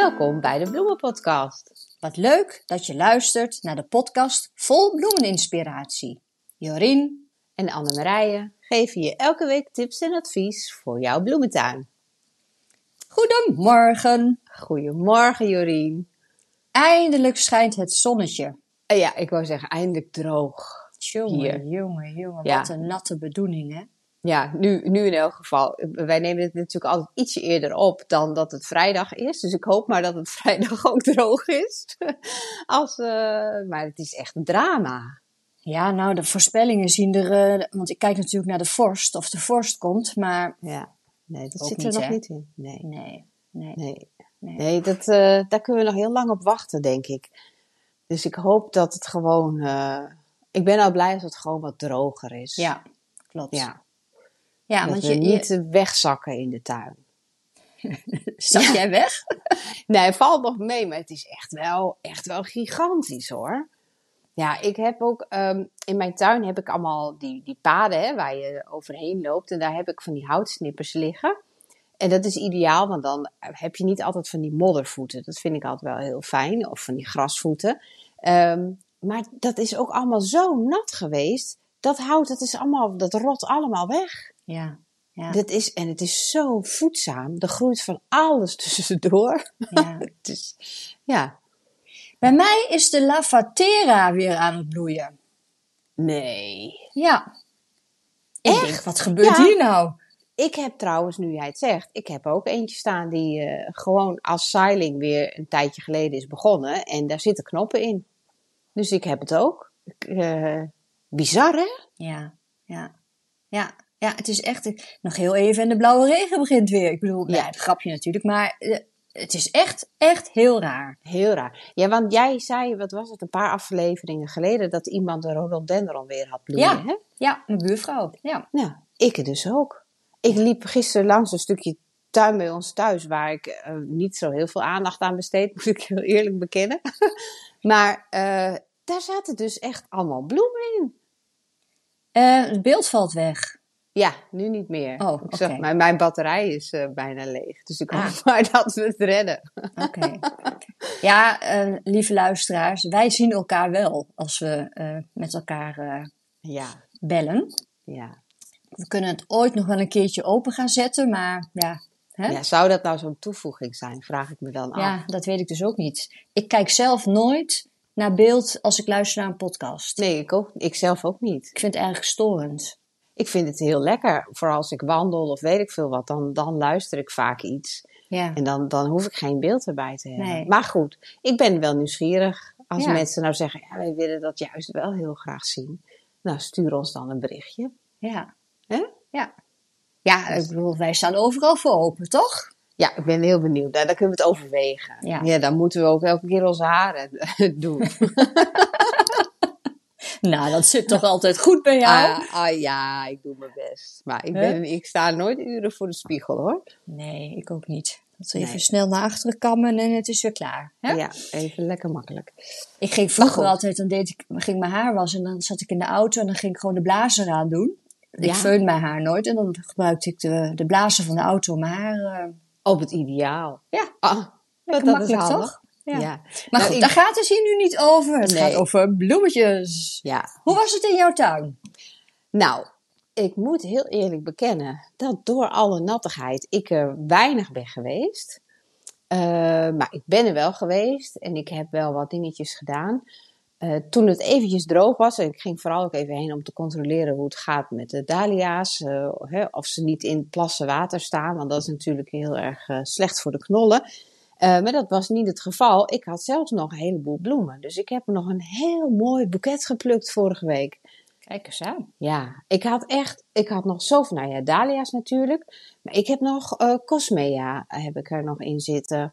Welkom bij de Bloemenpodcast. Wat leuk dat je luistert naar de podcast vol bloemeninspiratie. Jorien en Anne-Marije geven je elke week tips en advies voor jouw bloementuin. Goedemorgen. Goedemorgen Jorien. Eindelijk schijnt het zonnetje. Eh, ja, ik wou zeggen eindelijk droog. Jongen, jongen, jongen. Wat een natte bedoeling, hè? Ja, nu, nu in elk geval. Wij nemen het natuurlijk altijd ietsje eerder op dan dat het vrijdag is. Dus ik hoop maar dat het vrijdag ook droog is. Als, uh, maar het is echt een drama. Ja, nou, de voorspellingen zien er... Uh, want ik kijk natuurlijk naar de vorst, of de vorst komt, maar... Ja, nee, dat zit er nog niet in. Nee. Nee, nee. nee. nee. dat, uh, daar kunnen we nog heel lang op wachten, denk ik. Dus ik hoop dat het gewoon... ik ben al blij als het gewoon wat droger is. Ja, klopt. Ja. Ja, dat want we je, niet wegzakken in de tuin. Zak jij weg? nee, valt nog mee, maar het is echt wel, echt wel gigantisch hoor. Ja, ik heb ook um, in mijn tuin heb ik allemaal die, die paden hè, waar je overheen loopt. En daar heb ik van die houtsnippers liggen. En dat is ideaal, want dan heb je niet altijd van die moddervoeten. Dat vind ik altijd wel heel fijn. Of van die grasvoeten. Um, maar dat is ook allemaal zo nat geweest. Dat hout, dat, is allemaal, dat rot allemaal weg. Ja. ja. Dat is, en het is zo voedzaam. Er groeit van alles tussendoor. Ja. ja. Bij mij is de lavatera weer aan het bloeien. Nee. Ja. Echt? Denk, wat gebeurt hier nou? Ik heb trouwens, nu jij het zegt, ik heb ook eentje staan die uh, gewoon als styling weer een tijdje geleden is begonnen. En daar zitten knoppen in. Dus ik heb het ook. Uh, bizar hè? Ja, ja. Ja, ja, het is echt nog heel even en de blauwe regen begint weer. Ik bedoel, ja, het grapje natuurlijk, maar uh, het is echt, echt heel raar. Heel raar. Ja, want jij zei, wat was het, een paar afleveringen geleden, dat iemand de rhododendron weer had bloeien, ja. hè? Ja, mijn buurvrouw. Ja. ja, ik dus ook. Ik liep gisteren langs een stukje tuin bij ons thuis, waar ik uh, niet zo heel veel aandacht aan besteed, moet ik heel eerlijk bekennen. maar uh, daar zaten dus echt allemaal bloemen in. Het beeld valt weg. Ja, nu niet meer. Oh, ik zeg, mijn, mijn batterij is uh, bijna leeg. Dus ik hoop ah. maar dat we het redden. Oké. Ja, uh, lieve luisteraars, wij zien elkaar wel als we uh, met elkaar ja. bellen. Ja. We kunnen het ooit nog wel een keertje open gaan zetten, maar ja. Hè? ja zou dat nou zo'n toevoeging zijn? Vraag ik me dan af. Ja, dat weet ik dus ook niet. Ik kijk zelf nooit naar beeld als ik luister naar een podcast. Nee, ik, ook, ik zelf ook niet. Ik vind het eigenlijk storend ik vind het heel lekker. Vooral als ik wandel of weet ik veel wat, dan, dan luister ik vaak iets. Ja. En dan, dan hoef ik geen beeld erbij te hebben. Nee. Maar goed, ik ben wel nieuwsgierig. Als ja. mensen nou zeggen, ja, wij willen dat juist wel heel graag zien. Nou, stuur ons dan een berichtje. Ja. Hè? Ja. Ja, ik bedoel, wij staan overal voor open, toch? Ja, ik ben heel benieuwd. Daar, daar kunnen we het overwegen. Ja. ja, dan moeten we ook elke keer onze haren doen. Nou, dat zit toch altijd goed bij jou? Ah, ah, ja, ik doe mijn best. Maar ik, ben, ik sta nooit uren voor de spiegel hoor. Nee, ik ook niet. Dat even nee. snel naar achteren kammen en het is weer klaar. Hè? Ja, even lekker makkelijk. Ik ging vroeger altijd, dan deed ik, ging mijn haar wassen en dan zat ik in de auto en dan ging ik gewoon de blazer aan doen. Ik feun mijn haar nooit en dan gebruikte ik de, de blazer van de auto om mijn haar... eh, Op het ideaal. Ja. Ah, dat makkelijk, is handig. toch? Ja. Maar Nou, goed, daar gaat het hier nu niet over. Het Nee. gaat over bloemetjes. ja. Hoe was het in jouw tuin? Nou, ik moet heel eerlijk bekennen dat door alle nattigheid ik er weinig ben geweest. Eh, maar ik ben er wel geweest en ik heb wel wat dingetjes gedaan. Eh, toen het eventjes droog was, en ik ging vooral ook even heen om te controleren hoe het gaat met de dahlia's. eh, hè, of ze niet in plassen water staan, want dat is natuurlijk heel erg slecht voor de knollen. Eh, maar dat was niet het geval. Ik had zelfs nog een heleboel bloemen. Dus ik heb nog een heel mooi boeket geplukt vorige week. Kijk eens aan. Ja, ik had echt, ik had nog zoveel, nou ja, dahlia's natuurlijk. Maar ik heb nog eh cosmea, heb ik er nog in zitten.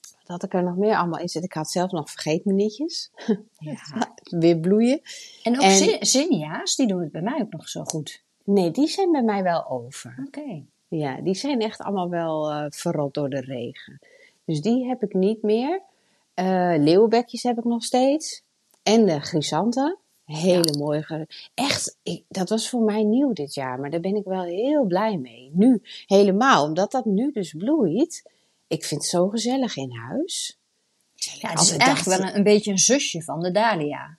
Wat had ik er nog meer allemaal in zitten? Ik had zelf nog vergeetmenietjes. Ja. Weer bloeien. En ook En- zin- zinnia's, die doen het bij mij ook nog zo goed. Nee, die zijn bij mij wel over. Oké. Ja, die zijn echt allemaal wel eh, verrot door de regen. Dus die heb ik niet meer. Eh leeuwenbekjes heb ik nog steeds. En de chrysanten. Hele mooie. ge- Echt, ik, dat was voor mij nieuw dit jaar. Maar daar ben ik wel heel blij mee. Nu helemaal. Omdat dat nu dus bloeit. ik vind het zo gezellig in huis. Ja, het is eigenlijk wel een, een, beetje een zusje van de dahlia.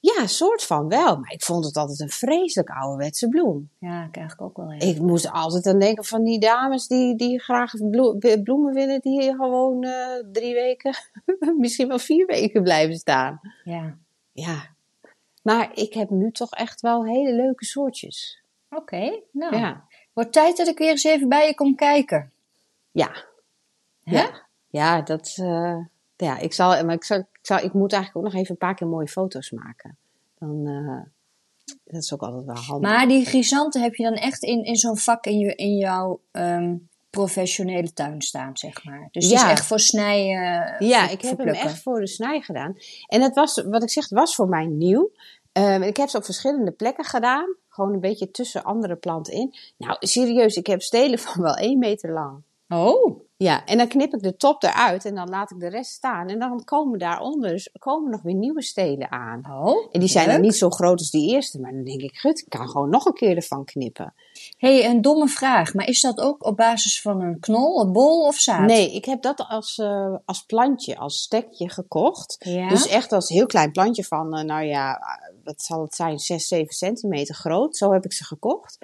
Ja, soort van wel. Maar ik vond het altijd een vreselijk ouderwetse bloem. Ja, ik eigenlijk ook wel. Ja. Ik moest altijd aan denken van die dames die, die graag bloemen willen, die gewoon uh, drie weken, misschien wel vier weken blijven staan. Ja. Ja. Maar ik heb nu toch echt wel hele leuke soortjes. Oké, nou. Ja. Wordt tijd dat ik weer eens even bij je kom kijken. Ja. Hè? Ja. Ja, dat. Uh, ja, ik zal, maar ik, zal, ik, zal, ik moet eigenlijk ook nog even een paar keer mooie foto's maken. Dan, uh, dat is ook altijd wel handig. Maar die grisanten heb je dan echt in, in zo'n vak in, je, in jouw um, professionele tuin staan, zeg maar. Dus ja. is echt voor snijden. Uh, ja, ik heb hem echt voor de snij gedaan. En het was, wat ik zeg, het was voor mij nieuw. Um, ik heb ze op verschillende plekken gedaan. Gewoon een beetje tussen andere planten in. Nou, serieus, ik heb stelen van wel één meter lang. Oh. Ja, en dan knip ik de top eruit en dan laat ik de rest staan. En dan komen daaronder dus, komen nog weer nieuwe stelen aan. Oh, en die zijn dan niet zo groot als die eerste. Maar dan denk ik, gut, ik kan gewoon nog een keer ervan knippen. hey, een domme vraag. Maar is dat ook op basis van een knol, een bol of zaad? Nee, ik heb dat als, uh, als plantje, als stekje gekocht. Ja? Dus echt als heel klein plantje van, uh, nou ja, wat zal het zijn, 6, 7 centimeter groot. Zo heb ik ze gekocht.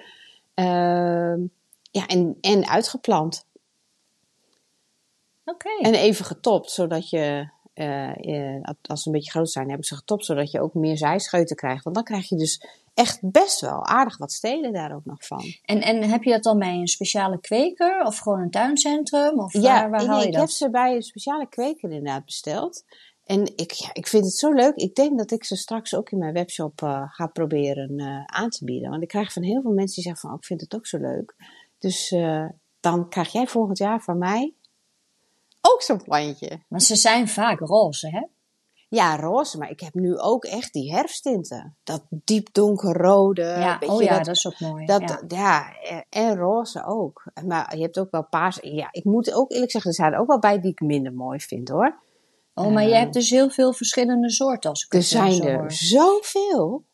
Uh, ja, en, en uitgeplant. Okay. En even getopt, zodat je, uh, als ze een beetje groot zijn, heb ik ze getopt, zodat je ook meer zijscheuten krijgt. Want dan krijg je dus echt best wel aardig wat stelen daar ook nog van. En, en heb je dat dan bij een speciale kweker of gewoon een tuincentrum? Of ja, waar, waar ik, haal je ik dat? heb ze bij een speciale kweker inderdaad besteld. En ik, ja, ik vind het zo leuk. Ik denk dat ik ze straks ook in mijn webshop uh, ga proberen uh, aan te bieden. Want ik krijg van heel veel mensen die zeggen van, oh, ik vind het ook zo leuk. Dus dan krijg jij volgend jaar van mij ook zo'n plantje. Maar ze zijn vaak roze, hè? Ja, roze, maar ik heb nu ook echt die herfsttinten. Dat diep donkerrode. Ja, oh ja, dat, dat is ook mooi. Dat, ja. ja. en roze ook. Maar je hebt ook wel paars. Ja, ik moet ook eerlijk zeggen, er zijn er ook wel bij die ik minder mooi vind hoor. Oh, maar uh, je hebt dus heel veel verschillende soorten als ik Er het zijn er hoor. zoveel.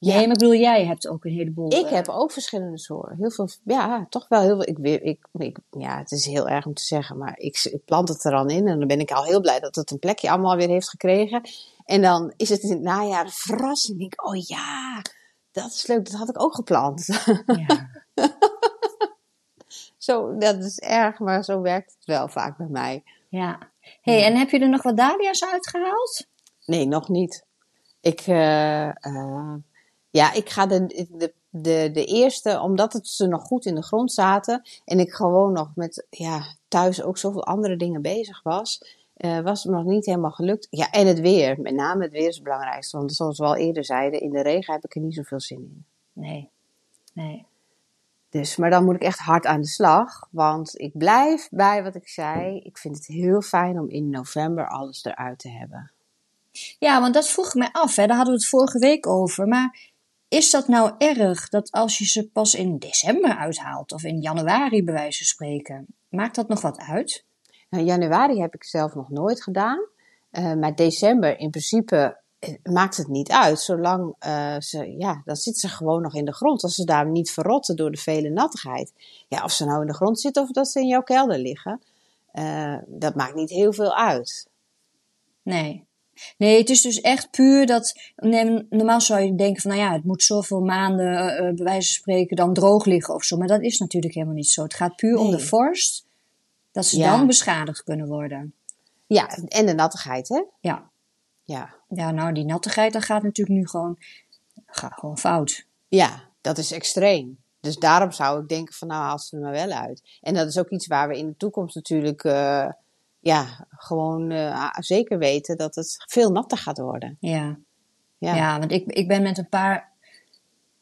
Ja. Nee, maar ik bedoel, jij hebt ook een heleboel. Ik uh, heb ook verschillende soorten. Heel veel, ja, toch wel heel veel. Ik, ik, ik, ja, het is heel erg om te zeggen, maar ik, ik plant het er dan in en dan ben ik al heel blij dat het een plekje allemaal weer heeft gekregen. En dan is het in het najaar een verrassing. Ik denk, oh ja, dat is leuk, dat had ik ook geplant. Ja. zo, dat is erg, maar zo werkt het wel vaak bij mij. ja. hey, en heb je er nog wat dahlia's uitgehaald? Nee, nog niet. Ik, uh, uh, ja, ik ga de, de, de, de eerste, omdat het ze nog goed in de grond zaten en ik gewoon nog met ja, thuis ook zoveel andere dingen bezig was, uh, was het nog niet helemaal gelukt. Ja, en het weer. Met name het weer is het belangrijkste. Want zoals we al eerder zeiden, in de regen heb ik er niet zoveel zin in. Nee. Nee. Dus, maar dan moet ik echt hard aan de slag. Want ik blijf bij wat ik zei. Ik vind het heel fijn om in november alles eruit te hebben. Ja, want dat vroeg ik mij af. Hè. Daar hadden we het vorige week over. Maar is dat nou erg dat als je ze pas in december uithaalt of in januari bij wijze van spreken, maakt dat nog wat uit? Nou, januari heb ik zelf nog nooit gedaan. Uh, maar december in principe maakt het niet uit. Zolang uh, ze, ja, dan zitten ze gewoon nog in de grond. Als ze daar niet verrotten door de vele nattigheid. Ja, of ze nou in de grond zitten of dat ze in jouw kelder liggen. Uh, dat maakt niet heel veel uit. Nee. Nee, het is dus echt puur dat. Nee, normaal zou je denken van, nou ja, het moet zoveel maanden, uh, bij wijze van spreken, dan droog liggen of zo. Maar dat is natuurlijk helemaal niet zo. Het gaat puur nee. om de vorst, dat ze ja. dan beschadigd kunnen worden. Ja, en de nattigheid, hè? Ja. Ja. Ja, nou, die nattigheid, dat gaat natuurlijk nu gewoon, gaat gewoon fout. Ja, dat is extreem. Dus daarom zou ik denken van, nou, haal ze er maar wel uit. En dat is ook iets waar we in de toekomst natuurlijk uh, ja, gewoon uh, zeker weten dat het veel natter gaat worden. Ja, ja. ja want ik, ik ben met een paar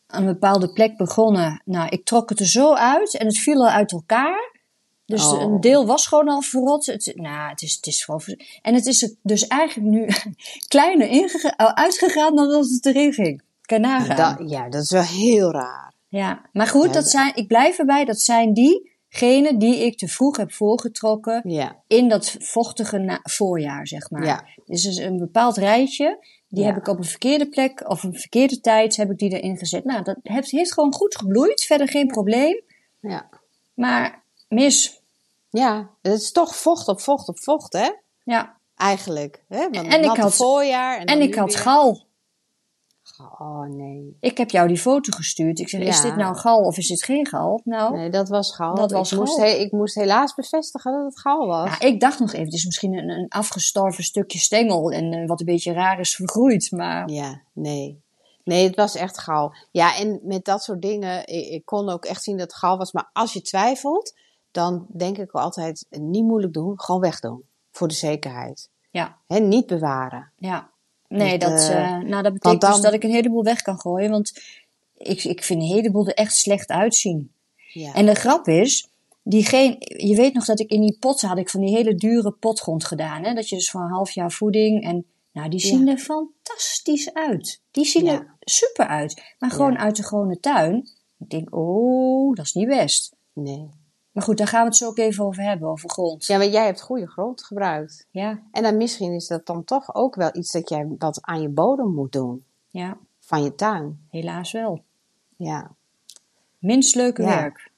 aan een bepaalde plek begonnen. Nou, ik trok het er zo uit en het viel al uit elkaar. Dus oh. een deel was gewoon al verrot. Het, nou, het is, het is gewoon. En het is dus eigenlijk nu kleiner uitgegaan dan dat het erin ging. Kan ja, dat is wel heel raar. Ja, maar goed, ja, dat zijn, ik blijf erbij, dat zijn diegenen die ik te vroeg heb voorgetrokken ja. in dat vochtige voorjaar, zeg maar. Ja. Dus is een bepaald rijtje, die ja. heb ik op een verkeerde plek of een verkeerde tijd heb ik die erin gezet. Nou, dat heeft, heeft gewoon goed gebloeid, verder geen probleem. Ja. Maar mis. Ja, het is toch vocht op vocht op vocht, hè? Ja. Eigenlijk. Hè? Want En ik had- voorjaar. En, En ik had weer- gal. Oh nee. Ik heb jou die foto gestuurd. Ik zeg, is dit nou gal of is dit geen gal? Nou, Nee, dat was gal. Dat was ik, moest gal. he- ik moest helaas bevestigen dat het gal was. ja, ik dacht nog even, het is misschien een, een afgestorven stukje stengel en eh, wat een beetje raar is vergroeid. Maar Ja, nee. Nee, het was echt gauw. Ja, en met dat soort dingen, ik, ik kon ook echt zien dat het gauw was. Maar als je twijfelt, dan denk ik altijd, niet moeilijk doen, gewoon wegdoen. Voor de zekerheid. ja, Hè, niet bewaren. ja. Nee, Dat, dat, eh, eh, nou, dat betekent dan- dus dat ik een heleboel weg kan gooien. Want ik, ik vind een heleboel er echt slecht uitzien. Ja. En de grap is, diegene, je weet nog dat ik in die potten had ik van die hele dure potgrond gedaan. Hè? Dat je dus voor een half jaar voeding en nou, die zien Ja. er fantastisch uit. Die zien Ja. er super uit. Maar gewoon uit de gewone tuin. Ik denk, oh, dat is niet best. Nee. Maar goed, daar gaan we het zo ook even over hebben, over grond. Ja, maar jij hebt goede grond gebruikt. Ja, En dan misschien is dat dan toch ook wel iets dat jij wat aan je bodem moet doen. ja, Van je tuin. helaas wel. Ja. Minst leuke Ja. werk.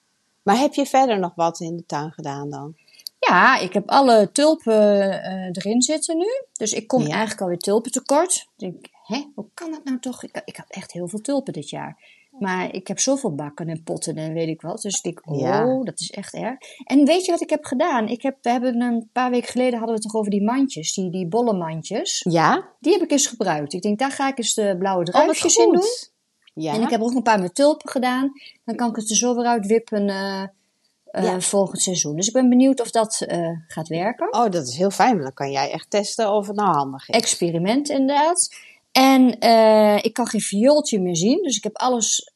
Maar heb je verder nog wat in de tuin gedaan dan? Ja, ik heb alle tulpen eh, erin zitten nu. Dus ik kom Ja. eigenlijk alweer tulpen tekort. Ik denk, hè, hoe kan dat nou toch? Ik, ik had echt heel veel tulpen dit jaar. Maar ik heb zoveel bakken en potten en weet ik wat. Dus ik denk, oh, Ja. dat is echt erg. En weet je wat ik heb gedaan? Ik heb, we hebben een paar weken geleden hadden we het toch over die mandjes, die, die bolle mandjes. Ja? Die heb ik eens gebruikt. Ik denk, daar ga ik eens de blauwe Oh, druifjes in doen. Ja. En ik heb er ook een paar met tulpen gedaan. Dan kan ik het er zo weer uit wippen eh, Ja. volgend seizoen. Dus ik ben benieuwd of dat eh, gaat werken. Oh, dat is heel fijn. Dan kan jij echt testen of het nou handig is. Experiment inderdaad. En eh, ik kan geen viooltje meer zien. Dus ik heb alles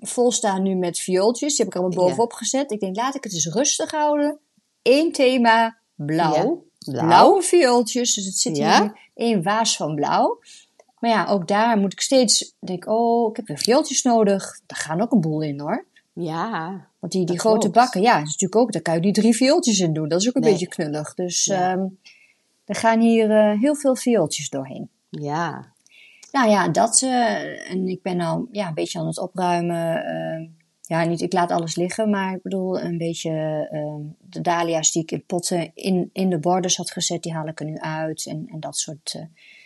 vol staan nu met viooltjes. Die heb ik allemaal Ja. bovenop gezet. Ik denk, laat ik het eens rustig houden. Eén thema, blauw. Ja. Blauw. Blauwe viooltjes. Dus het zit Ja. hier in één waas van blauw. Maar ja, ook daar moet ik steeds denken, oh, ik heb weer viooltjes nodig. Daar gaan ook een boel in hoor. Ja. Want die, die grote klopt. bakken, ja, dat is natuurlijk ook, daar kan je die drie viooltjes in doen. Dat is ook een Nee. beetje knullig. Dus ehm, er gaan hier eh, heel veel viooltjes doorheen. Ja. Nou ja, dat. eh, en ik ben al ja, een beetje aan het opruimen. eh, ja, niet, ik laat alles liggen, maar ik bedoel een beetje eh, de dahlia's die ik in potten in, in de borders had gezet, die haal ik er nu uit. En, en dat soort. eh.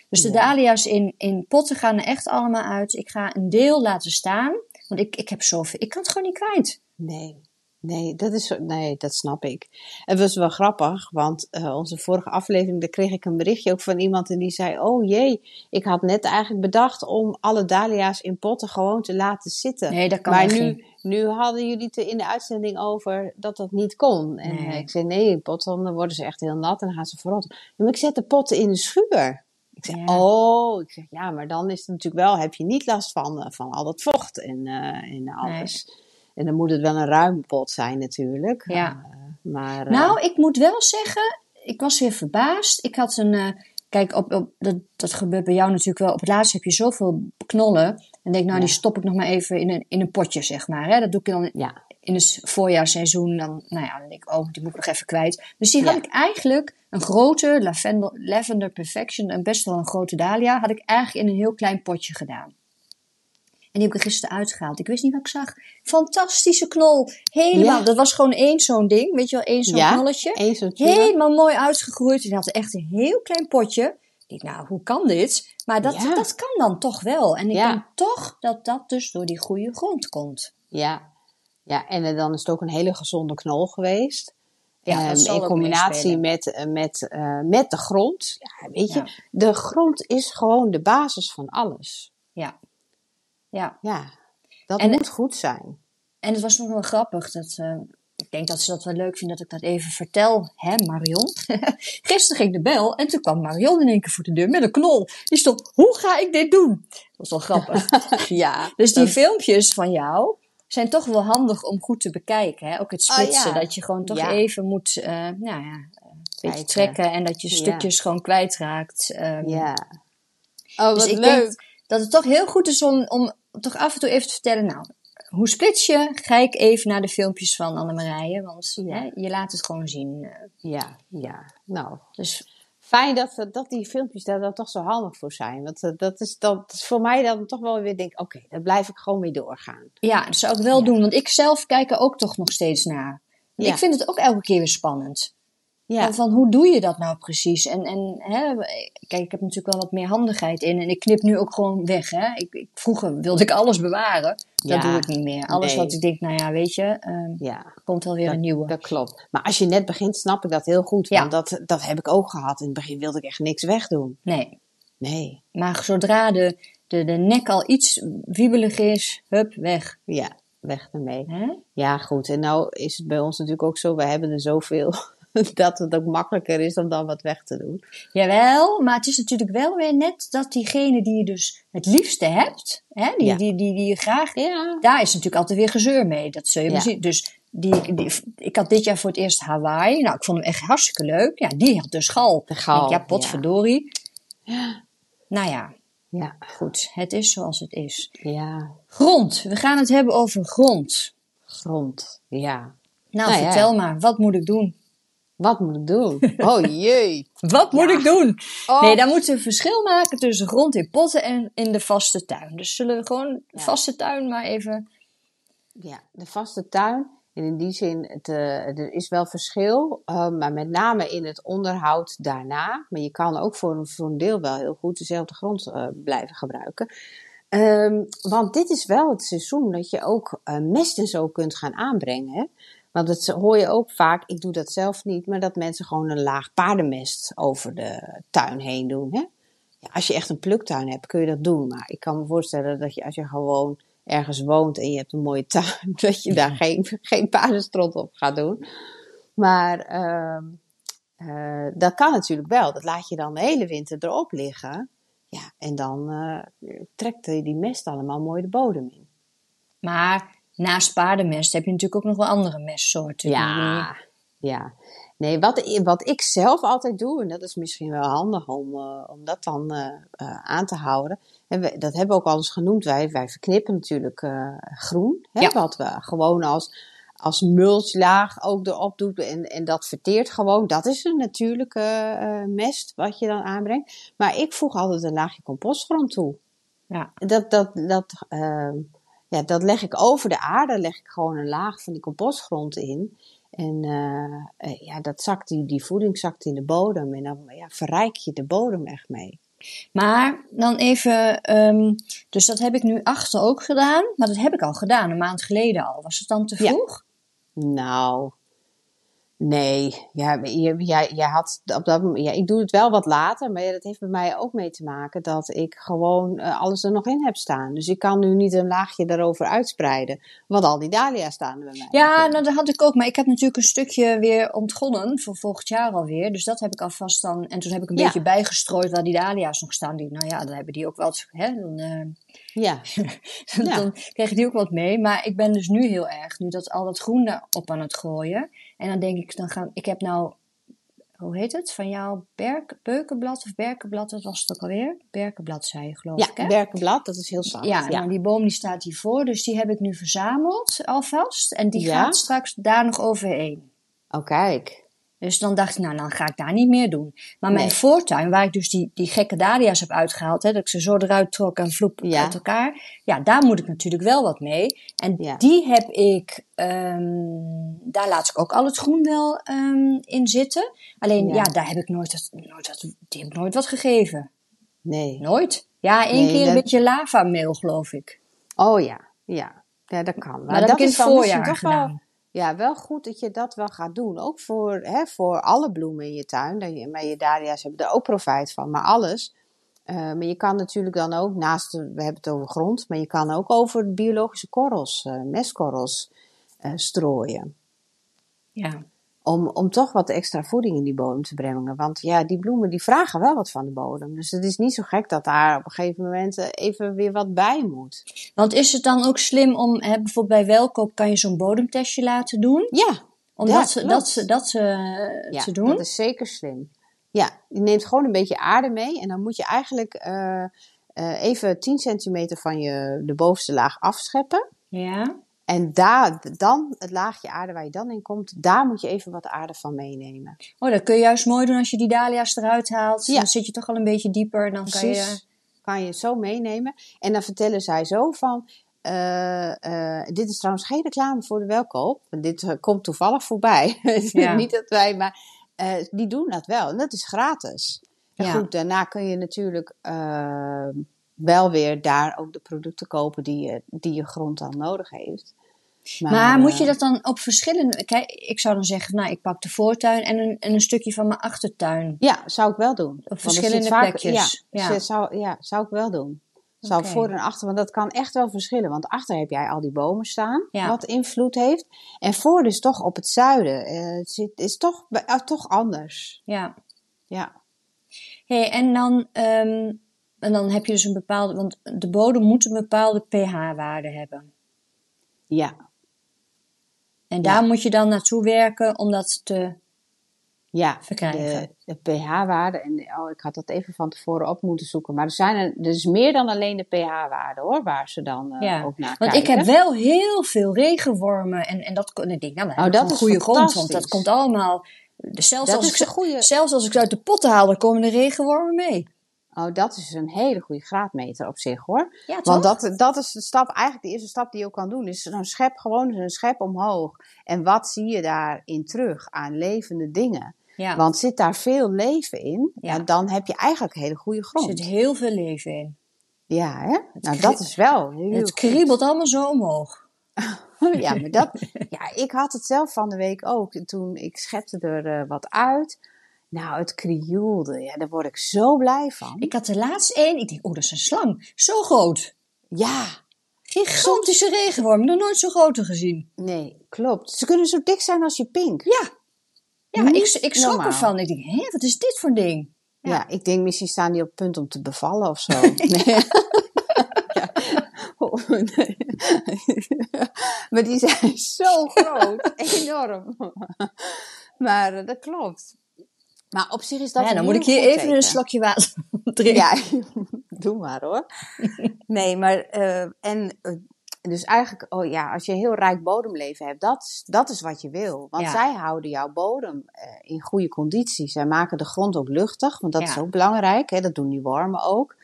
Dus de dahlia's in, in potten gaan er echt allemaal uit. Ik ga een deel laten staan, want ik, ik heb zoveel. Ik kan het gewoon niet kwijt. Nee. Nee, dat is nee, dat snap ik. Het was wel grappig, want eh, onze vorige aflevering, daar kreeg ik een berichtje ook van iemand en die zei: Oh jee, ik had net eigenlijk bedacht om alle dahlia's in potten gewoon te laten zitten. Nee, dat kan maar nu, nu hadden jullie het in de uitzending over dat dat niet kon. En Nee. ik zei: Nee, in potten dan worden ze echt heel nat en dan gaan ze verrotten. Maar ik zet de potten in de schuur. Ik zeg, Ja. oh, ik zeg, ja, maar dan is het natuurlijk wel, heb je niet last van, eh, van al dat vocht en, en alles. En dan moet het wel een ruime pot zijn natuurlijk. Ja. Eh, maar, eh, Nou, ik moet wel zeggen, ik was weer verbaasd. Ik had een. eh, kijk, op, op, dat, dat gebeurt bij jou natuurlijk wel. Op het laatst heb je zoveel knollen. En denk, nou, Ja. die stop ik nog maar even in een, in een potje, zeg maar. Hè? Dat doe ik dan ja, in het voorjaarsseizoen. Dan, nou ja, dan denk ik, oh, die moet ik nog even kwijt. Dus die had ik eigenlijk, een grote lavendel, Lavender Perfection, en best wel een grote dahlia, had ik eigenlijk in een heel klein potje gedaan. En die heb ik er gisteren uitgehaald. Ik wist niet wat ik zag. Fantastische knol. Helemaal. Ja. Dat was gewoon één zo'n ding. Weet je wel, één zo'n Ja, knolletje. één zo'n. Helemaal mooi uitgegroeid. En die had echt een heel klein potje. Ik dacht, nou, hoe kan dit? Maar dat, Ja. dat kan dan toch wel. En ik denk toch dat dat dus door die goede grond komt. ja. ja, en eh, dan is het ook een hele gezonde knol geweest. Ja, dat zal in combinatie met, eh, met, eh, met de grond. Ja, weet je, de grond is gewoon de basis van alles. Ja. Ja. Ja, dat En- moet goed zijn. En het was nog wel grappig. Dat, eh, ik denk dat ze dat wel leuk vinden dat ik dat even vertel. Hè, Marion? Gisteren ging de bel en toen kwam Marion in één keer voor de deur met een knol. Die stond, hoe ga ik dit doen? Dat was wel grappig. Ja, Dus die dat- filmpjes van jou zijn toch wel handig om goed te bekijken. Hè? Ook het Oh, splitsen. ja. Dat je gewoon toch Ja. even moet eh, nou ja, een beetje trekken. En dat je Ja. stukjes gewoon kwijtraakt. Ehm, ja. Oh, dus wat ik leuk. denk dat het toch heel goed is om, om toch af en toe even te vertellen. Nou, hoe splits je? Ga ik even naar de filmpjes van Annemarije. Want hè, je laat het gewoon zien. eh. Ja, ja. Nou, Dus fijn dat, dat die filmpjes daar dan toch zo handig voor zijn. Want eh, dat is, dat is voor mij dan toch wel weer denk, oké, daar blijf ik gewoon mee doorgaan. ja, dat zou ik wel Ja. doen. Want ik zelf kijk er ook toch nog steeds naar. Ik vind het ook elke keer weer spannend. Ja. Van, hoe doe je dat nou precies? En, en hè, kijk, ik heb natuurlijk wel wat meer handigheid in. En ik knip nu ook gewoon weg. Hè? Ik, ik vroeger wilde ik alles bewaren. Dat doe ik niet meer. Alles wat ik denk, nou ja, weet je, um, ja, komt wel weer een nieuwe. Dat klopt. Maar als je net begint, snap ik dat heel goed. Want dat, dat heb ik ook gehad. In het begin wilde ik echt niks wegdoen. Nee. Nee. Maar zodra de, de, de nek al iets wiebelig is, hup, weg. Ja, weg ermee. Hè? Ja, goed. En nou is het bij ons natuurlijk ook zo, we hebben er zoveel dat het ook makkelijker is om dan wat weg te doen. Jawel, maar het is natuurlijk wel weer net dat diegene die je dus het liefste hebt, hè, die, die, die, die je graag, ja. daar is natuurlijk altijd weer gezeur mee. Dat zul je ja. zien. Dus die, die, ik had dit jaar voor het eerst Hawaii. Nou, ik vond hem echt hartstikke leuk. Ja, die had dus gal. De gal. ja, potverdorie. Ja. Nou ja. Ja. Goed, het is zoals het is. Ja. Grond. We gaan het hebben over grond. Grond, ja. Nou, nou vertel maar, wat moet ik doen? Wat moet ik doen? Oh jee. Wat moet ik doen? Oh. Nee, dan moeten we verschil maken tussen grond in potten en in de vaste tuin. Dus zullen we gewoon de vaste tuin maar even. Ja, de vaste tuin. En in die zin, het, uh, er is wel verschil, uh, maar met name in het onderhoud daarna. Maar je kan ook voor een, voor een deel wel heel goed dezelfde grond uh, blijven gebruiken. Um, want dit is wel het seizoen dat je ook mest en zo kunt gaan aanbrengen. Hè? Want dat hoor je ook vaak, ik doe dat zelf niet, maar dat mensen gewoon een laag paardenmest over de tuin heen doen. Hè? Ja, als je echt een pluktuin hebt, kun je dat doen. Maar ik kan me voorstellen dat je als je gewoon ergens woont en je hebt een mooie tuin, dat je daar geen, geen paardenstrot op gaat doen. Maar uh, uh, dat kan natuurlijk wel. Dat laat je dan de hele winter erop liggen. Ja, en dan uh, trekt die mest allemaal mooi de bodem in. Maar naast paardenmest heb je natuurlijk ook nog wel andere mestsoorten. Ja, ja. Nee, wat, wat ik zelf altijd doe, en dat is misschien wel handig om, uh, om dat dan uh, uh, aan te houden. En we, dat hebben we ook al eens genoemd. Wij, wij verknippen natuurlijk groen. Hè, ja. Wat we gewoon als, als mulchlaag ook erop doet. En, en dat verteert gewoon. Dat is een natuurlijke mest wat je dan aanbrengt. Maar ik voeg altijd een laagje compostgrond toe. Ja. Dat, dat, dat, ja, dat leg ik over de aarde, leg ik gewoon een laag van die compostgrond in. En uh, ja, dat zakt, die, die voeding zakt in de bodem. En dan ja, verrijk je de bodem echt mee. Maar dan even, um, dus dat heb ik nu achter ook gedaan. Maar dat heb ik al gedaan, een maand geleden al. Was het dan te vroeg? Ja. Nou, Nee, ja, jij, jij had op dat moment, ja, ik doe het wel wat later, maar ja, dat heeft bij mij ook mee te maken dat ik gewoon uh, alles er nog in heb staan. Dus ik kan nu niet een laagje daarover uitspreiden, want al die dahlia's staan er bij mij. Ja, nou dat had ik ook, maar ik heb natuurlijk een stukje weer ontgonnen voor volgend jaar alweer. Dus dat heb ik alvast dan, en toen heb ik een ja. beetje bijgestrooid waar die dahlia's nog staan. Die, nou ja, dan hebben die ook wel, hè, dan, uh, ja. dan ja. krijg die ook wat mee. Maar ik ben dus nu heel erg, nu dat al dat groen op aan het gooien. En dan denk ik, dan gaan, ik heb nou, hoe heet het? Van jou berk, beukenblad of berkenblad, dat was het ook alweer? Berkenblad zei je geloof ja, ik hè? berkenblad, dat is heel zacht. Ja, ja. Nou, die boom die staat hiervoor, dus die heb ik nu verzameld alvast. En die ja? gaat straks daar nog overheen. Oh kijk. Dus dan dacht ik, nou, dan ga ik daar niet meer doen. Maar mijn nee. voortuin, waar ik dus die, die gekke dahlia's heb uitgehaald, hè, dat ik ze zo eruit trok en vloep ja. uit elkaar. Ja, daar moet ik natuurlijk wel wat mee. En ja. die heb ik, um, daar laat ik ook al het groen wel um, in zitten. Alleen, ja. ja, daar heb ik nooit, nooit wat, die heb ik nooit wat gegeven. Nee. Nooit? Ja, één nee, keer dat... een beetje lavameel, geloof ik. Oh ja, ja. Ja, dat kan. Maar, maar dat, dat heb ik in het voorjaar gedaan. Wel, ja, wel goed dat je dat wel gaat doen. Ook voor, hè, voor alle bloemen in je tuin. Je, maar je dahlia's hebben er ook profijt van. Maar alles. Uh, maar je kan natuurlijk dan ook, naast, we hebben het over grond, maar je kan ook over biologische korrels, uh, mestkorrels, uh, strooien. Ja om, om toch wat extra voeding in die bodem te brengen. Want ja, die bloemen die vragen wel wat van de bodem. Dus het is niet zo gek dat daar op een gegeven moment even weer wat bij moet. Want is het dan ook slim om, hè, bijvoorbeeld bij welkoop kan je zo'n bodemtestje laten doen? Ja. Om ja, dat, ze, dat, ze, dat ze ja, te doen? dat is zeker slim. Ja, je neemt gewoon een beetje aarde mee en dan moet je eigenlijk uh, uh, even 10 centimeter van je, de bovenste laag afscheppen. Ja. En daar, dan, het laagje aarde waar je dan in komt, daar moet je even wat aarde van meenemen. Oh, dat kun je juist mooi doen als je die dahlia's eruit haalt. Ja. Dan zit je toch al een beetje dieper. Dan kan je... kan je zo meenemen. En dan vertellen zij zo van, dit is trouwens geen reclame voor de welkoop. Dit komt toevallig voorbij. Niet dat wij, maar die doen dat wel. En dat is gratis. En goed, daarna kun je natuurlijk wel weer daar ook de producten kopen die je, die je grond dan nodig heeft. Maar, moet je eh, dat dan op verschillende... Kijk, ik zou dan zeggen, nou, ik pak de voortuin en een, en een stukje van mijn achtertuin. Ja, zou ik wel doen. Op verschillende plekjes. Ja, ja. Zou, ja, zou ik wel doen. Zou voor en achter, want dat kan echt wel verschillen. Want achter heb jij al die bomen staan, wat invloed heeft. En voor dus toch op het zuiden. Uh, het is toch, uh, toch anders. Ja. Ja. hey, en dan... Ehm, en dan heb je dus een bepaalde, want de bodem moet een bepaalde pH-waarde hebben. Ja. En daar moet je dan naartoe werken om dat te ja, verkrijgen. De, de pH-waarde, en oh, ik had dat even van tevoren op moeten zoeken. Maar er zijn er, er is meer dan alleen de pH-waarde hoor, waar ze dan uh, ja. ook naar Want ik heb wel heel veel regenwormen en, en dat, en ik denk, nou, oh, dat is een goede grond, want dat komt allemaal... Zelfs, als ik, goede... zelfs als ik ze uit de potten haal, dan komen de regenwormen mee. Oh, dat is een hele goede graadmeter op zich hoor. Ja, Want dat, dat is de stap, eigenlijk de eerste stap die je ook kan doen. Is zo'n schep, gewoon een schep omhoog. En wat zie je daarin terug aan levende dingen? Ja. Want zit daar veel leven in, ja. dan heb je eigenlijk een hele goede grond. Er zit heel veel leven in. Ja, hè? nou, dat is wel heel Het kriebelt allemaal zo omhoog. ja, maar dat, ja, ik had het zelf van de week ook. Toen ik schepte er uh, wat uit. Nou, het krioelde. Ja, daar word ik zo blij van. Ik had de laatste één. Ik denk, oh, dat is een slang. Zo groot. Ja. Gigantische regenworm. Nog nooit zo grote gezien. Nee, klopt. Ze kunnen zo dik zijn als je pink. Ja. Ja, ik, ik schrok ervan. Ik denk, hé, wat is dit voor ding? Ja. ik denk misschien staan die op het punt om te bevallen of zo. nee. ja. oh, nee. maar die zijn zo groot. Enorm. maar uh, dat klopt. Maar op zich is dat. Ja, dan moet ik hier even een slokje water drinken. Ja, doe maar hoor. nee, maar. Uh, en. Uh, dus eigenlijk, oh ja, als je een heel rijk bodemleven hebt, dat, dat is wat je wil. Want zij houden jouw bodem uh, in goede conditie. Zij maken de grond ook luchtig, want dat ja. is ook belangrijk. Hè? Dat doen die wormen ook.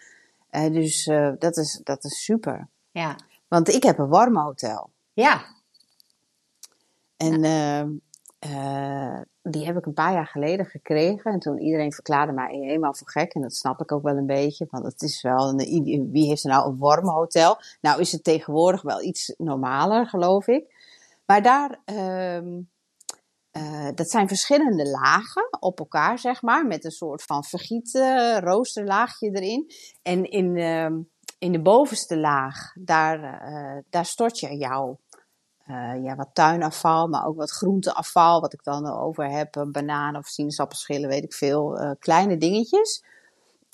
dus dat, is, dat is super. Ja. Want ik heb een wormenhotel. Ja. En ehm, die heb ik een paar jaar geleden gekregen. En toen iedereen verklaarde mij helemaal voor gek. En dat snap ik ook wel een beetje. Want het is wel een, wie heeft er nou een wormenhotel? Nou is het tegenwoordig wel iets normaler, geloof ik. Maar daar, um, uh, dat zijn verschillende lagen op elkaar, zeg maar. Met een soort van vergieten roosterlaagje erin. En in, uh, in de bovenste laag, daar, uh, daar stort je jouw uh, ja, wat tuinafval, maar ook wat groenteafval, wat ik dan over heb. Bananen of sinaasappelschillen, weet ik veel. Uh, kleine dingetjes.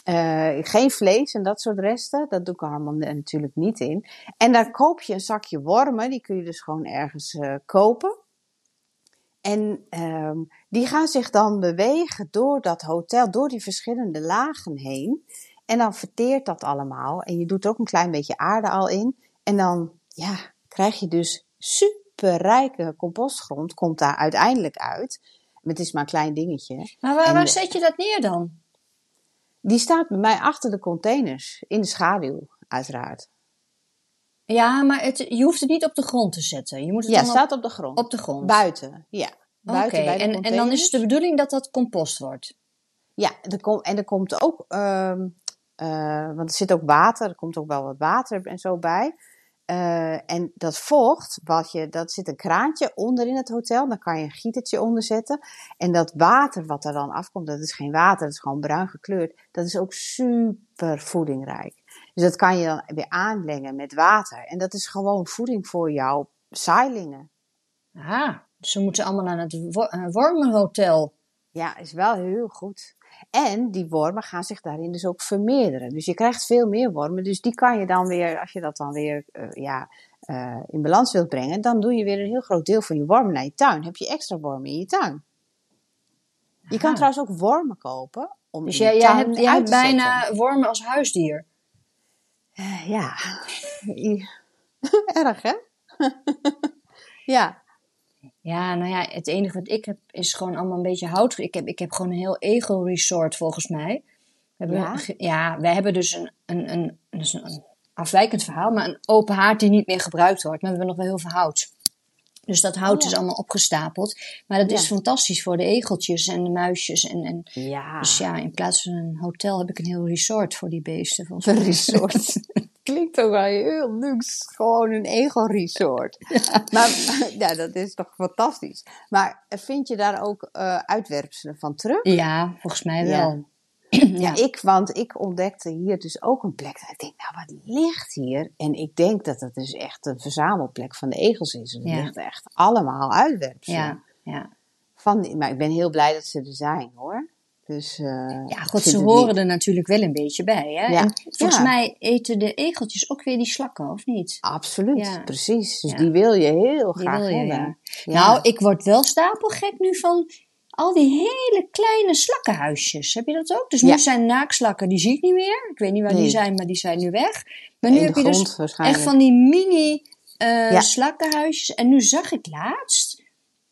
Uh, geen vlees en dat soort resten. Dat doe ik allemaal natuurlijk niet in. En daar koop je een zakje wormen. Die kun je dus gewoon ergens kopen. En um, die gaan zich dan bewegen door dat hotel, door die verschillende lagen heen. En dan verteert dat allemaal. En je doet ook een klein beetje aarde al in. En dan ja, krijg je dus superrijke compostgrond komt daar uiteindelijk uit. Het is maar een klein dingetje. Maar waar, waar zet je dat neer dan? Die staat bij mij achter de containers, in de schaduw, uiteraard. Ja, maar het, je hoeft het niet op de grond te zetten. Je moet het ja, het staat op de grond. Op de grond. Buiten, ja. Buiten bij de en, en dan is het de bedoeling dat dat compost wordt? Ja, er kom, en er komt ook, um, uh, want er zit ook water, er komt ook wel wat water en zo bij. Uh, en dat vocht, wat je, dat zit een kraantje onder in het hotel. Dan kan je een gietertje onder zetten. En dat water wat er dan afkomt, dat is geen water, dat is gewoon bruin gekleurd. Dat is ook super voedingrijk. Dus dat kan je dan weer aanlengen met water. En dat is gewoon voeding voor jouw zaailingen. Ah, dus ze moeten allemaal aan het wormenhotel. Ja, is wel heel goed. En die wormen gaan zich daarin dus ook vermeerderen. Dus je krijgt veel meer wormen. Dus die kan je dan weer, als je dat dan weer uh, ja, uh, in balans wilt brengen, dan doe je weer een heel groot deel van je wormen naar je tuin. Heb je extra wormen in je tuin. Je kan trouwens ook wormen kopen. Om dus jij, jij hebt, jij hebt bijna wormen als huisdier. Uh, ja. Erg hè? ja. Ja, nou ja, het enige wat ik heb is gewoon allemaal een beetje hout. Ik heb, ik heb gewoon een heel ego resort volgens mij. We hebben, ja? ja, wij hebben dus een, een, een, dus een, afwijkend verhaal, maar een open haard die niet meer gebruikt wordt. Maar we hebben nog wel heel veel hout. Dus dat hout Oh, is allemaal opgestapeld. Maar dat is fantastisch voor de egeltjes en de muisjes. En, en, Ja. Dus ja, in plaats van een hotel heb ik een heel resort voor die beesten. Een resort. Klinkt ook wel heel luxe. Gewoon een ego-resort. Maar ja, dat is toch fantastisch. Maar vind je daar ook eh, uitwerpselen van terug? Ja, volgens mij Ja. wel. Ja, ik, want ik ontdekte hier dus ook een plek. Ik denk, nou, wat ligt hier? En ik denk dat het dus echt een verzamelplek van de egels is. Er Ja. ligt echt allemaal uitwerpselen. Ja, ja. Van, maar ik ben heel blij dat ze er zijn, hoor. Dus, eh, ja, vind ze horen niet- er natuurlijk wel een beetje bij. Hè? Ja. En volgens Ja. mij eten de egeltjes ook weer die slakken, of niet? Absoluut, Ja. precies. Dus die wil je heel graag wil je, hebben. Nou, ik word wel stapelgek nu van al die hele kleine slakkenhuisjes. Heb je dat ook? Dus nu zijn naakslakken, die zie ik niet meer. Ik weet niet waar die zijn, maar die zijn nu weg. Maar nu heb je dus echt van die mini eh, slakkenhuisjes. En nu zag ik laatst,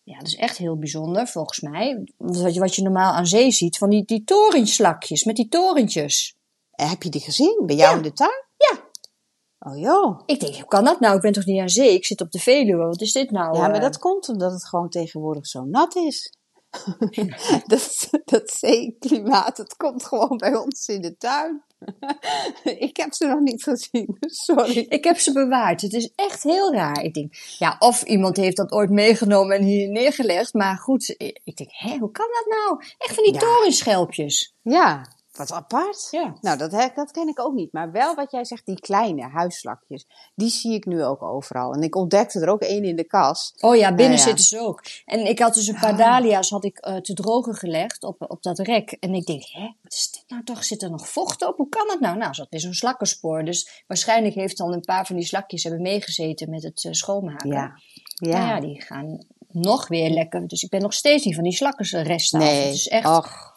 ja, dat is echt heel bijzonder volgens mij. Wat je, wat je normaal aan zee ziet, van die, die torenslakjes met die torentjes. Eh, Heb je die gezien? Bij jou Ja. in de tuin? Ja. Oh joh. Ik denk, hoe kan dat nou? Ik ben toch niet aan zee? Ik zit op de Veluwe. Wat is dit nou? Ja, maar eh? dat komt omdat het gewoon tegenwoordig zo nat is. dat, dat zeeklimaat, dat komt gewoon bij ons in de tuin. ik heb ze nog niet gezien, sorry. Ik heb ze bewaard. Het is echt heel raar. Ik denk, ja, of iemand heeft dat ooit meegenomen en hier neergelegd. Maar goed, ik denk, hé, hoe kan dat nou? Echt van die Ja. torenschelpjes. Ja, wat apart. Ja. Nou, dat, dat ken ik ook niet. Maar wel wat jij zegt, die kleine huisslakjes. Die zie ik nu ook overal. En ik ontdekte er ook één in de kast. Oh ja, binnen ja. zitten ze ook. En ik had dus een paar Ah. dahlia's had ik, eh, te drogen gelegd op, op dat rek. En ik denk, hè, wat is dit nou toch? Zit er nog vocht op? Hoe kan dat nou? Nou, dat is een slakkenspoor. Dus waarschijnlijk heeft dan een paar van die slakjes hebben meegezeten met het eh, schoonmaken. Ja. Ja. Ja. ja, die gaan nog weer lekker. Dus ik ben nog steeds niet van die slakkensresten af. nee. Het is echt, Och,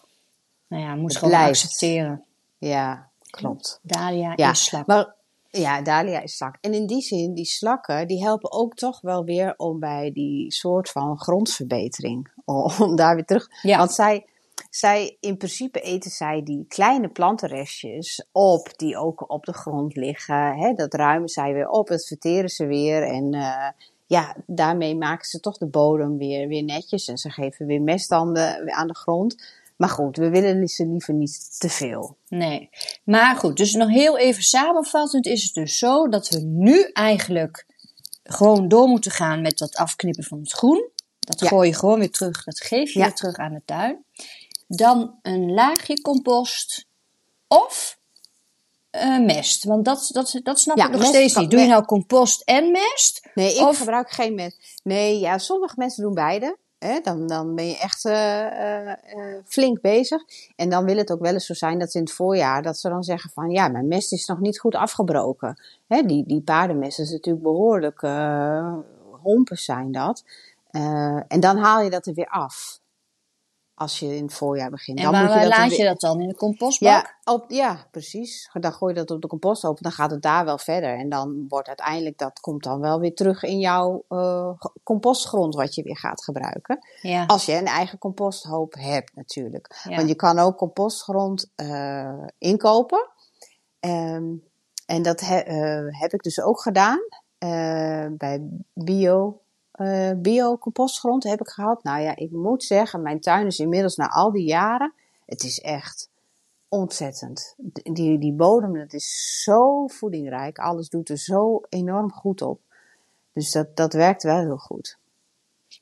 nou ja, moet het gewoon blijft. accepteren. ja, klopt. Dahlia Ja, is slak. maar ja, Dahlia is slak. En in die zin, die slakken, die helpen ook toch wel weer om bij die soort van grondverbetering, om daar weer terug. Ja. Want zij, zij, in principe eten zij die kleine plantenrestjes op, die ook op de grond liggen. Hè? Dat ruimen zij weer op, dat verteren ze weer. En eh, ja, daarmee maken ze toch de bodem weer, weer netjes. En ze geven weer mest aan de, aan de grond. Maar goed, we willen ze liever niet te veel. Nee. Maar goed, dus nog heel even samenvattend is het dus zo dat we nu eigenlijk gewoon door moeten gaan met dat afknippen van het groen. Dat Ja. gooi je gewoon weer terug, dat geef je Ja. weer terug aan de tuin. Dan een laagje compost of eh, mest. Want dat, dat, dat snap Ja, ik nog steeds niet. Doe je nou compost en mest? Nee, ik Of- gebruik geen mest. Nee, ja, sommige mensen doen beide. Hè? Dan, dan ben je echt eh, eh, eh, flink bezig. En dan wil het ook wel eens zo zijn dat ze in het voorjaar dat ze dan zeggen van ja, mijn mest is nog niet goed afgebroken. Hè? Die, die paardenmesten is natuurlijk behoorlijk eh hompen zijn dat. En dan haal je dat er weer af. Als je in het voorjaar begint. En dan waar moet je dat laat je dat dan? In de compostbak? ja, op, ja, precies. Dan gooi je dat op de compost op, dan gaat het daar wel verder. En dan wordt uiteindelijk, dat komt dan wel weer terug in jouw eh, compostgrond wat je weer gaat gebruiken. Ja. Als je een eigen composthoop hebt natuurlijk. Ja. Want je kan ook compostgrond eh, inkopen. Ehm, en dat he- eh, heb ik dus ook gedaan bij bio. Eh bio compostgrond heb ik gehad. Nou ja, ik moet zeggen, mijn tuin is inmiddels na al die jaren, het is echt ontzettend. Die, die bodem, dat is zo voedingrijk. Alles doet er zo enorm goed op. Dus dat, dat werkt wel heel goed.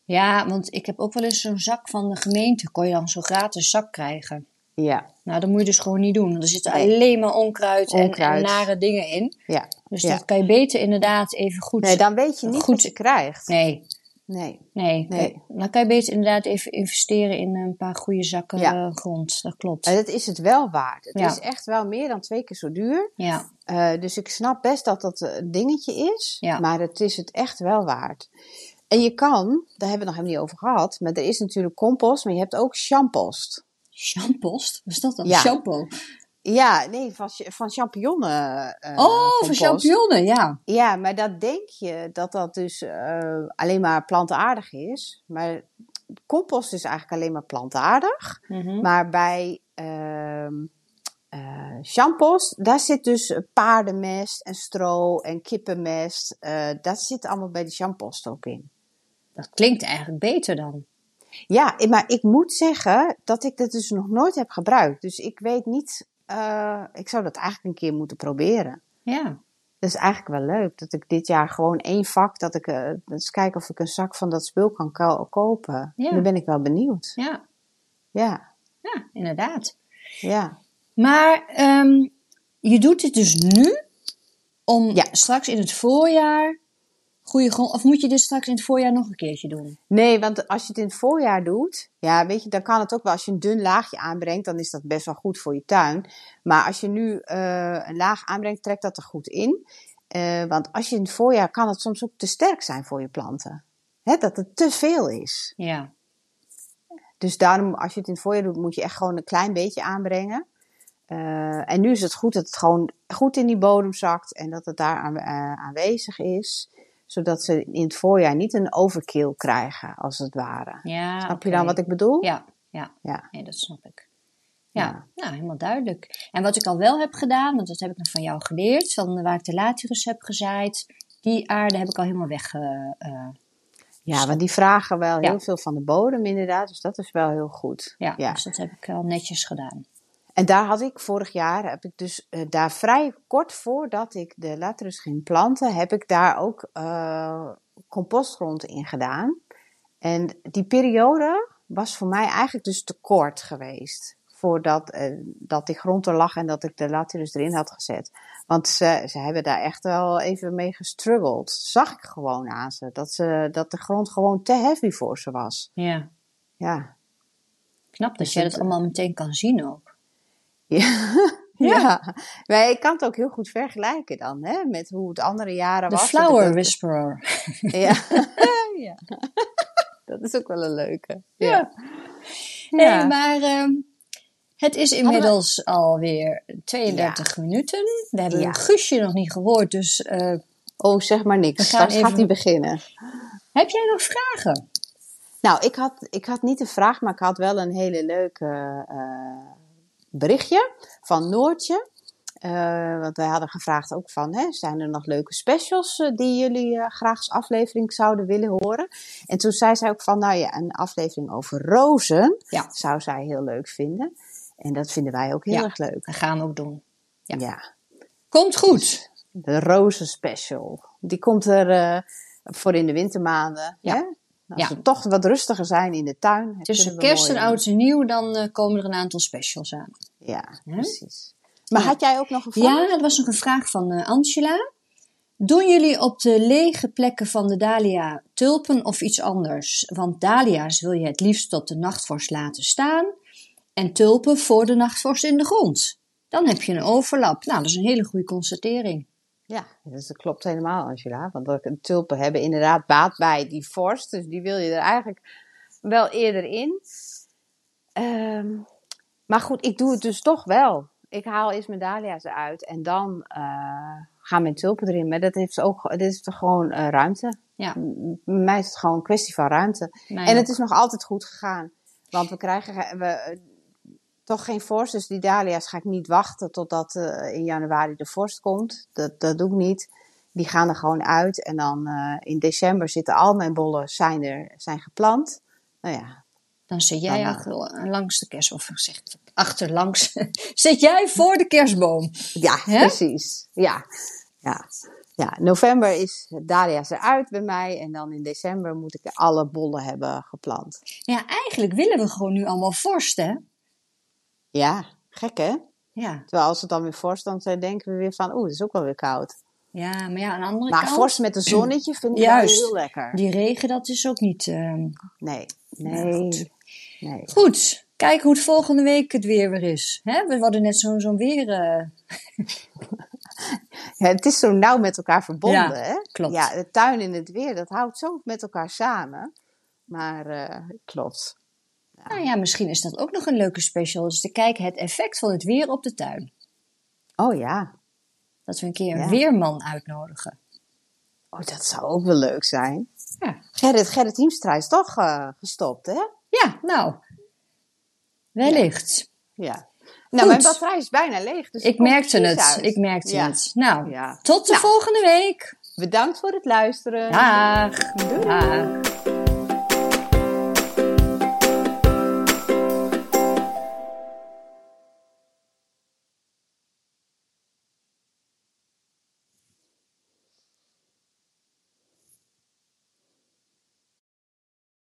ja, want ik heb ook wel eens zo'n zak van de gemeente. Kon je dan zo'n gratis zak krijgen. Ja, Nou, dat moet je dus gewoon niet doen. Er zitten alleen maar onkruid, En, Onkruid. en nare dingen in. ja. Dus Ja. dat kan je beter inderdaad even goed... Nee, dan weet je niet Goed. wat je krijgt. nee, Nee. nee, Nee. Dan kan je beter inderdaad even investeren in een paar goede zakken Ja. eh, grond. Dat klopt. Maar dat is het wel waard. Het Ja. is echt wel meer dan twee keer zo duur. Ja, Eh, dus ik snap best dat dat een dingetje is. Ja. Maar het is het echt wel waard. En je kan, daar hebben we het nog helemaal niet over gehad. Maar er is natuurlijk compost, maar je hebt ook champost. Champost? Wat is dat dan? Ja. Shampoo? Ja, nee, van, van champignonnen. eh, oh, van champignonnen, ja. Ja, maar dat denk je dat dat dus eh, alleen maar plantaardig is. Maar compost is eigenlijk alleen maar plantaardig. Mhm. Maar bij ehm, uh, shampoos, daar zit dus paardenmest en stro en kippenmest. Uh, dat zit allemaal bij de shampoos ook in. Dat klinkt eigenlijk beter dan. Ja, maar ik moet zeggen dat ik dat dus nog nooit heb gebruikt. Dus ik weet niet, uh, ik zou dat eigenlijk een keer moeten proberen. Ja. Dat is eigenlijk wel leuk. Dat ik dit jaar gewoon één vak, dat ik uh, eens kijken of ik een zak van dat spul kan ko kopen. Ja. Dan ben ik wel benieuwd. Ja. Ja. Ja, inderdaad. Ja. Maar um, je doet dit dus nu om ja. straks in het voorjaar goede grond. Of moet je dit straks in het voorjaar nog een keertje doen? Nee, want als je het in het voorjaar doet, ja, weet je, dan kan het ook wel. Als je een dun laagje aanbrengt, dan is dat best wel goed voor je tuin. Maar als je nu uh, een laag aanbrengt, trekt dat er goed in. Uh, want als je in het voorjaar kan het soms ook te sterk zijn voor je planten. Hè, dat het te veel is. Ja. Dus daarom, als je het in het voorjaar doet, moet je echt gewoon een klein beetje aanbrengen. Uh, en nu is het goed dat het gewoon goed in die bodem zakt en dat het daar aan, aanwezig is zodat ze in het voorjaar niet een overkill krijgen, als het ware. Ja, snap je dan wat ik bedoel? Ja, ja. ja. Nee, dat snap ik. Ja, ja, nou, helemaal duidelijk. En wat ik al wel heb gedaan, want dat heb ik nog van jou geleerd, van waar ik de latirus heb gezaaid, die aarde heb ik al helemaal weg. Uh, ja, want die vragen wel heel veel van de bodem inderdaad, dus dat is wel heel goed. Ja, ja, dus dat heb ik al netjes gedaan. En daar had ik vorig jaar, heb ik dus uh, daar vrij kort voordat ik de latrus ging planten, heb ik daar ook uh, compostgrond in gedaan. En die periode was voor mij eigenlijk dus te kort geweest. Voordat uh, dat die grond er lag en dat ik de latrus erin had gezet. Want ze, ze hebben daar echt wel even mee gestruggeld. Zag ik gewoon aan ze. Dat, ze. dat de grond gewoon te heavy voor ze was. Ja. Ja. Knap dat dus je dat allemaal meteen kan zien ook. Ja. ja. Maar ik kan het ook heel goed vergelijken dan, hè, met hoe het andere jaren was. De flower whisperer. Ja. ja. Dat is ook wel een leuke. Ja. ja. Nee, maar um, het is inmiddels we... alweer 32 minuten. We hebben ja. Guusje nog niet gehoord, dus... Uh, oh, zeg maar niks. Straks even... gaat hij beginnen. Heb jij nog vragen? Nou, ik had, ik had niet een vraag, maar ik had wel een hele leuke... Uh, berichtje van Noortje. Uh, want wij hadden gevraagd ook van, hè, zijn er nog leuke specials uh, die jullie uh, graag als aflevering zouden willen horen? En toen zei zij ook van, nou ja, een aflevering over rozen ja. zou zij heel leuk vinden. En dat vinden wij ook heel ja, erg leuk. Dat gaan we ook doen. Ja. ja. Komt goed. De rozen special. Die komt er voor in de wintermaanden. Ja. Hè? Als ja. we toch wat rustiger zijn in de tuin. Tussen kerst en oud en nieuw, dan komen er een aantal specials aan. Ja, precies. Maar ja. had jij ook nog een vraag? Ja, dat was nog een vraag van uh, Angela. Doen jullie op de lege plekken van de dahlia tulpen of iets anders? Want dahlia's wil je het liefst tot de nachtvorst laten staan en tulpen voor de nachtvorst in de grond. Dan heb je een overlap. Nou, dat is een hele goede constatering. Ja, dus dat klopt helemaal, Angela. Want tulpen hebben inderdaad baat bij die vorst. Dus die wil je er eigenlijk wel eerder in. Um, maar goed, ik doe het dus toch wel. Ik haal eerst mijn dahlia's eruit en dan uh, gaan mijn tulpen erin. Maar dat heeft ook, dit is toch gewoon uh, ruimte. Ja. Bij mij is het gewoon een kwestie van ruimte. Mij en ook. het is nog altijd goed gegaan. Want we krijgen we, toch geen vorst. Dus die dahlia's ga ik niet wachten totdat uh, in januari de vorst komt. Dat, dat doe ik niet. Die gaan er gewoon uit. En dan uh, in december zitten al mijn bollen zijn er, zijn geplant. Nou ja. Dan zit jij achter, langs de kerst, of zeg achterlangs. zit jij voor de kerstboom. Ja, He? precies. Ja. ja. Ja, november is dahlia's eruit bij mij. En dan in december moet ik alle bollen hebben geplant. Ja, eigenlijk willen we gewoon nu allemaal vorst, hè? Ja, gek hè? Ja. Terwijl als het dan weer vorst, dan denken we weer van, oeh, het is ook wel weer koud. Ja, maar ja, aan de andere maar kant... Maar vorst met een zonnetje vind ik wel heel lekker. die regen, dat is ook niet... Uh... Nee, nee, goed. Nee. Goed, kijken hoe het volgende week het weer weer is. Hè? We hadden net zo'n zo weer... Uh... ja, het is zo nauw met elkaar verbonden, ja, hè? klopt. Ja, de tuin en het weer, dat houdt zo met elkaar samen. Maar uh, klopt. Ja. Nou ja, misschien is dat ook nog een leuke special. Dus te kijken het effect van het weer op de tuin. Oh ja. Dat we een keer een ja. weerman uitnodigen. Oh, dat zou ook wel leuk zijn. Ja. Gerrit, Gerrit Hiemstra is toch uh, gestopt, hè? Ja, nou. Wellicht. Ja. Nou, mijn batterij is bijna leeg. Dus ik merkte het. Ik merkte het. Nou, tot de nou. volgende week. Bedankt voor het luisteren. Dag. Doei. Dag.